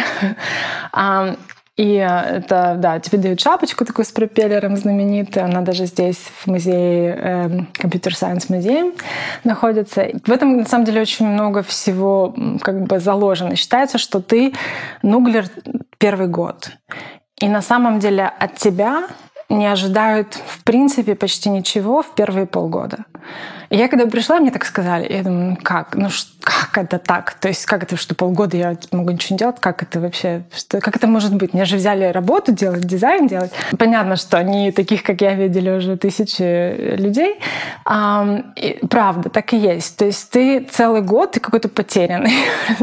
И э, это, да, тебе дают шапочку такую с пропеллером знаменитую. Она даже здесь в музее, Computer Science музее находится. В этом, на самом деле, очень много всего как бы заложено. Считается, что ты нуглер первый год. И на самом деле от тебя не ожидают, в принципе, почти ничего в первые полгода. И я когда пришла, мне так сказали, я думаю, ну как, ну как это так? То есть как это, что полгода я могу ничего не делать? Как это вообще, что, как это может быть? Меня же взяли работу делать, дизайн делать. Понятно, что они таких, как я, видели уже тысячи людей. А, и, правда, так и есть. То есть ты целый год, ты какой-то потерянный.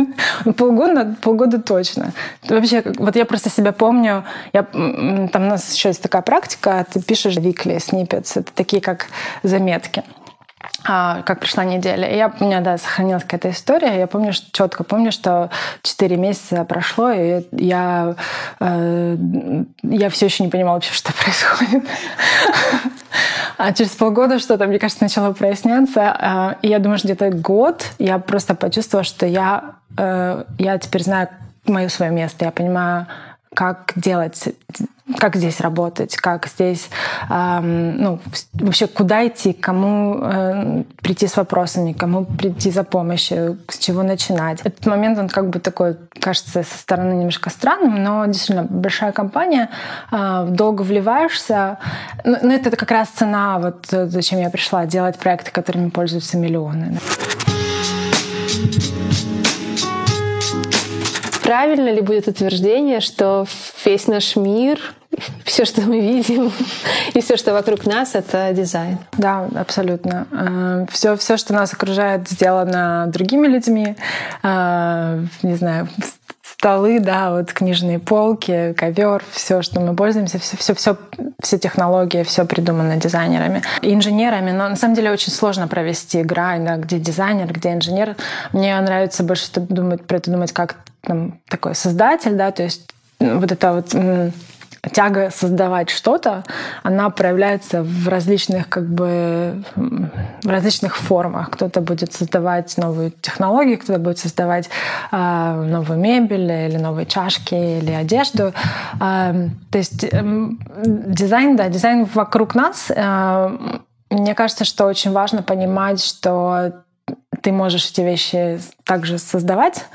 Полгода, полгода точно. Вообще, вот я просто себя помню, я, там у нас еще есть такая практика, ты пишешь weekly snippets, это такие как заметки а, как прошла неделя. И я, у меня, да, сохранилась какая-то история. Я помню, что, четко помню, что 4 месяца прошло, и я, э, я все еще не понимала вообще, что происходит. А через полгода что-то, мне кажется, начало проясняться. А, и я думаю, что где-то год я просто почувствовала, что я, э, я теперь знаю мое свое место. Я понимаю, как делать как здесь работать, как здесь, ну, вообще куда идти, кому э, прийти с вопросами, кому прийти за помощью, с чего начинать. Этот момент, он как бы такой, кажется, со стороны немножко странным, но действительно большая компания, э, долго вливаешься. Но, но это как раз цена, вот зачем я пришла, делать проекты, которыми пользуются миллионы. Правильно ли будет утверждение, что весь наш мир, все, что мы видим, и все, что вокруг нас, это дизайн? Да, абсолютно. Все, э, все, что нас окружает, сделано другими людьми. Э, не знаю, столы, да, вот книжные полки, ковер, все, что мы пользуемся, все, все, все, все технологии, все придумано дизайнерами, инженерами. Но на самом деле очень сложно провести грань, да, где дизайнер, где инженер. Мне нравится больше думать, про это думать как там, такой создатель, да, то есть вот это вот тяга создавать что-то, она проявляется в различных как бы в различных формах. Кто-то будет создавать новые технологии, кто-то будет создавать э, новую мебель или новые чашки или одежду. Э, то есть э, дизайн, да, дизайн вокруг нас. Э, мне кажется, что очень важно понимать, что ты можешь эти вещи также создавать,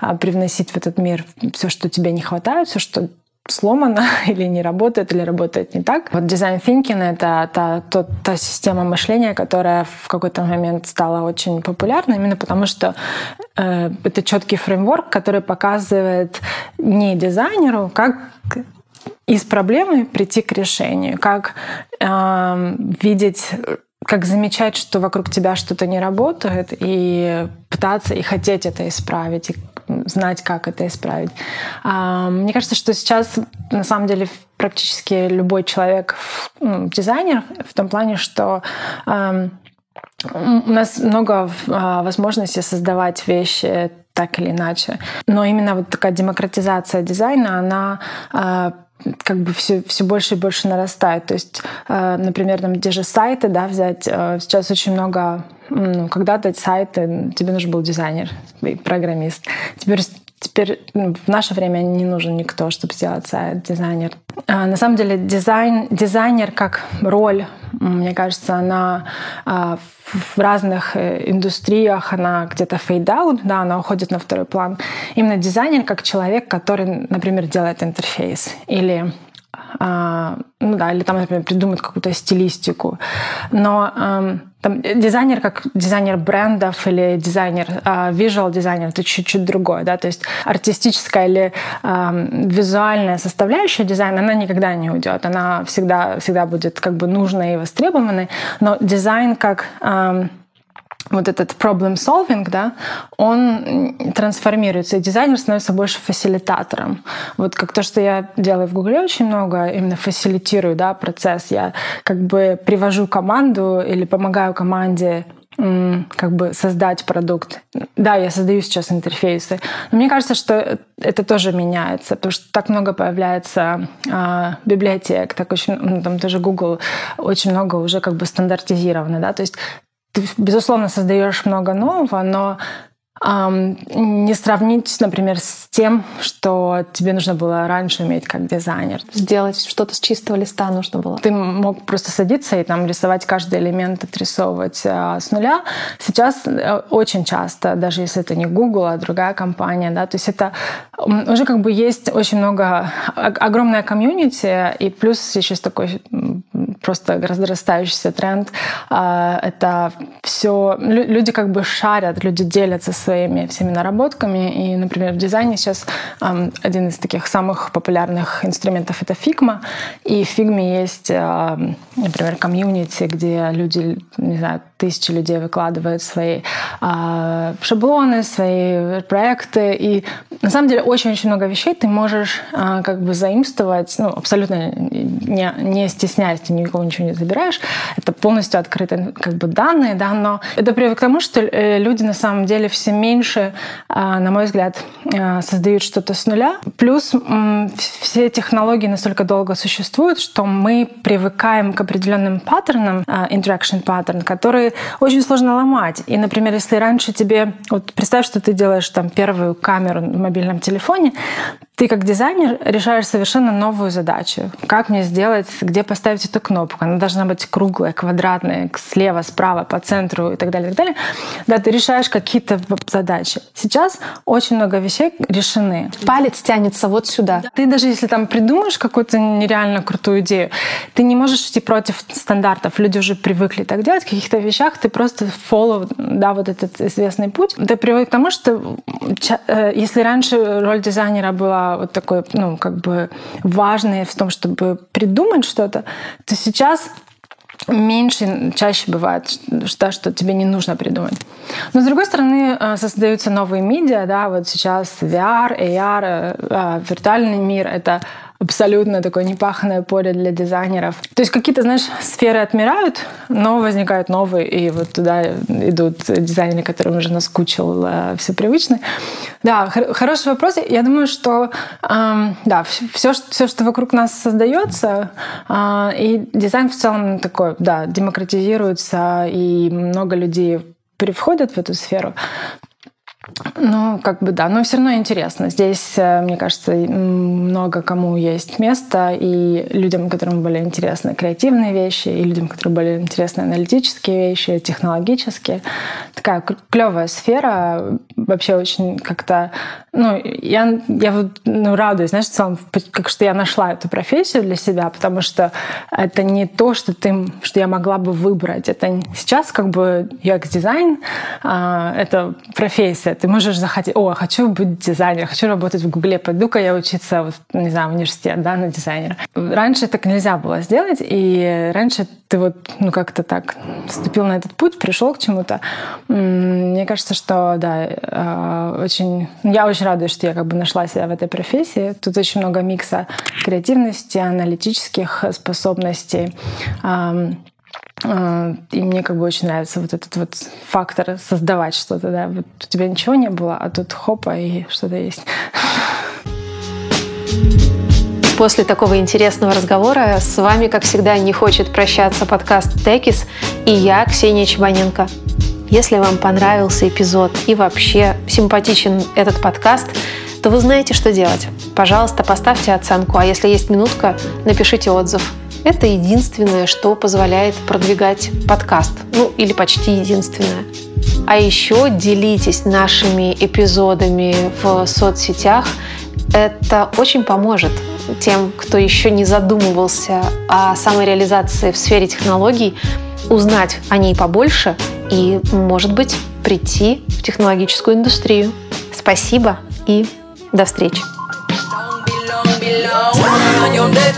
а, привносить в этот мир все, что тебе не хватает, все, что сломано или не работает, или работает не так. Вот дизайн thinking — это та, та, та система мышления, которая в какой-то момент стала очень популярной, именно потому что э, это четкий фреймворк, который показывает не дизайнеру, как из проблемы прийти к решению, как э, видеть как замечать, что вокруг тебя что-то не работает, и пытаться и хотеть это исправить, и знать, как это исправить. А, мне кажется, что сейчас на самом деле практически любой человек ну, дизайнер в том плане, что у нас много а, возможностей создавать вещи так или иначе. Но именно вот такая демократизация дизайна, она а, как бы все, все больше и больше нарастает. То есть, э, например, там те же сайты, да, взять, э, сейчас очень много, ну, когда-то сайты, тебе нужен был дизайнер, программист. Теперь Теперь ну, в наше время не нужен никто, чтобы сделать сайт, дизайнер. А, на самом деле дизайн, дизайнер как роль, мне кажется, она а, в разных э, индустриях, она где-то out, да, она уходит на второй план. Именно дизайнер как человек, который, например, делает интерфейс или а, ну да, или там, например, придумать какую-то стилистику. Но эм, там, дизайнер как дизайнер брендов или дизайнер, э, visual дизайнер, это чуть-чуть другое, да, то есть артистическая или э, визуальная составляющая дизайна, она никогда не уйдет, она всегда, всегда будет как бы нужной и востребованной, но дизайн как э, вот этот problem solving, да, он трансформируется, и дизайнер становится больше фасилитатором. Вот как то, что я делаю в Гугле очень много, именно фасилитирую да, процесс. Я как бы привожу команду или помогаю команде как бы создать продукт. Да, я создаю сейчас интерфейсы, но мне кажется, что это тоже меняется, потому что так много появляется э, библиотек, так очень, ну, там тоже Google очень много уже как бы стандартизировано, да, то есть ты, безусловно, создаешь много нового, но не сравнить, например, с тем, что тебе нужно было раньше уметь как дизайнер. Сделать что-то с чистого листа нужно было. Ты мог просто садиться и там рисовать каждый элемент, отрисовывать а, с нуля. Сейчас э, очень часто, даже если это не Google, а другая компания, да, то есть это уже как бы есть очень много, огромная комьюнити, и плюс еще такой просто разрастающийся тренд. А, это все люди как бы шарят, люди делятся своими своими всеми наработками. И, например, в дизайне сейчас um, один из таких самых популярных инструментов — это Figma. И в Figma есть, uh, например, комьюнити, где люди, не знаю, тысячи людей выкладывают свои uh, шаблоны, свои проекты. И на самом деле очень-очень много вещей ты можешь uh, как бы заимствовать, ну, абсолютно не, не стесняясь, ты никого ничего не забираешь. Это полностью открытые как бы данные, да, но это приводит к тому, что э, люди на самом деле все меньше, а, на мой взгляд, а, создают что-то с нуля. Плюс все технологии настолько долго существуют, что мы привыкаем к определенным паттернам, а, interaction pattern, которые очень сложно ломать. И, например, если раньше тебе... Вот представь, что ты делаешь там первую камеру в мобильном телефоне, ты как дизайнер решаешь совершенно новую задачу. Как мне сделать, где поставить эту кнопку? Она должна быть круглая, квадратная, слева, справа, по центру и так далее, и так далее. Да, ты решаешь какие-то задачи. Сейчас очень много вещей решены. Палец тянется вот сюда. Ты даже если там придумаешь какую-то нереально крутую идею, ты не можешь идти против стандартов. Люди уже привыкли так делать. В каких-то вещах ты просто follow, да, вот этот известный путь. Ты привык к тому, что э, если раньше роль дизайнера была вот такой, ну, как бы важной в том, чтобы придумать что-то, то сейчас меньше, чаще бывает, что, что тебе не нужно придумать. Но с другой стороны, э, создаются новые медиа, да, вот сейчас VR, AR, э, э, виртуальный мир — это абсолютно такое непаханное поле для дизайнеров. То есть какие-то, знаешь, сферы отмирают, но возникают новые, и вот туда идут дизайнеры, которым уже наскучил э, все привычное. Да, хор- хороший вопрос. Я думаю, что э, да, все, все, что вокруг нас создается, э, и дизайн в целом такой, да, демократизируется, и много людей переходят в эту сферу. Ну, как бы да, но все равно интересно. Здесь, э, мне кажется, много кому есть место, и людям, которым были интересны креативные вещи, и людям, которым были интересны аналитические вещи, технологические. Такая клевая сфера, вообще очень как-то... Ну, я, я вот ну, радуюсь, знаешь, в целом, как что я нашла эту профессию для себя, потому что это не то, что ты, что я могла бы выбрать. Это сейчас как бы UX-дизайн, а, это профессия, ты можешь захотеть, о, хочу быть дизайнером, хочу работать в Гугле, пойду-ка я учиться, не знаю, в университет, да, на дизайнера. Раньше так нельзя было сделать, и раньше ты вот, ну, как-то так вступил на этот путь, пришел к чему-то. Мне кажется, что, да, а, очень... Я очень радуюсь, что я как бы нашла себя в этой профессии. Тут очень много микса креативности, аналитических способностей, и мне как бы очень нравится вот этот вот фактор создавать что-то, да. Вот у тебя ничего не было, а тут хопа и что-то есть. После такого интересного разговора с вами, как всегда, не хочет прощаться подкаст «Текис» и я, Ксения Чебаненко. Если вам понравился эпизод и вообще симпатичен этот подкаст, то вы знаете, что делать. Пожалуйста, поставьте оценку, а если есть минутка, напишите отзыв – это единственное, что позволяет продвигать подкаст. Ну, или почти единственное. А еще делитесь нашими эпизодами в соцсетях. Это очень поможет тем, кто еще не задумывался о самореализации в сфере технологий, узнать о ней побольше и, может быть, прийти в технологическую индустрию. Спасибо и до встречи! Around your neck,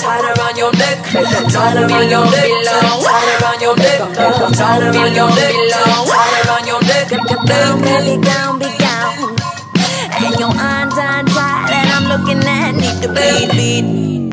tight around your neck. Tight around your neck, tight around your neck. Tight around your neck, tight around your neck. Be down, and your arms untied, and I'm looking at need to beat, beat.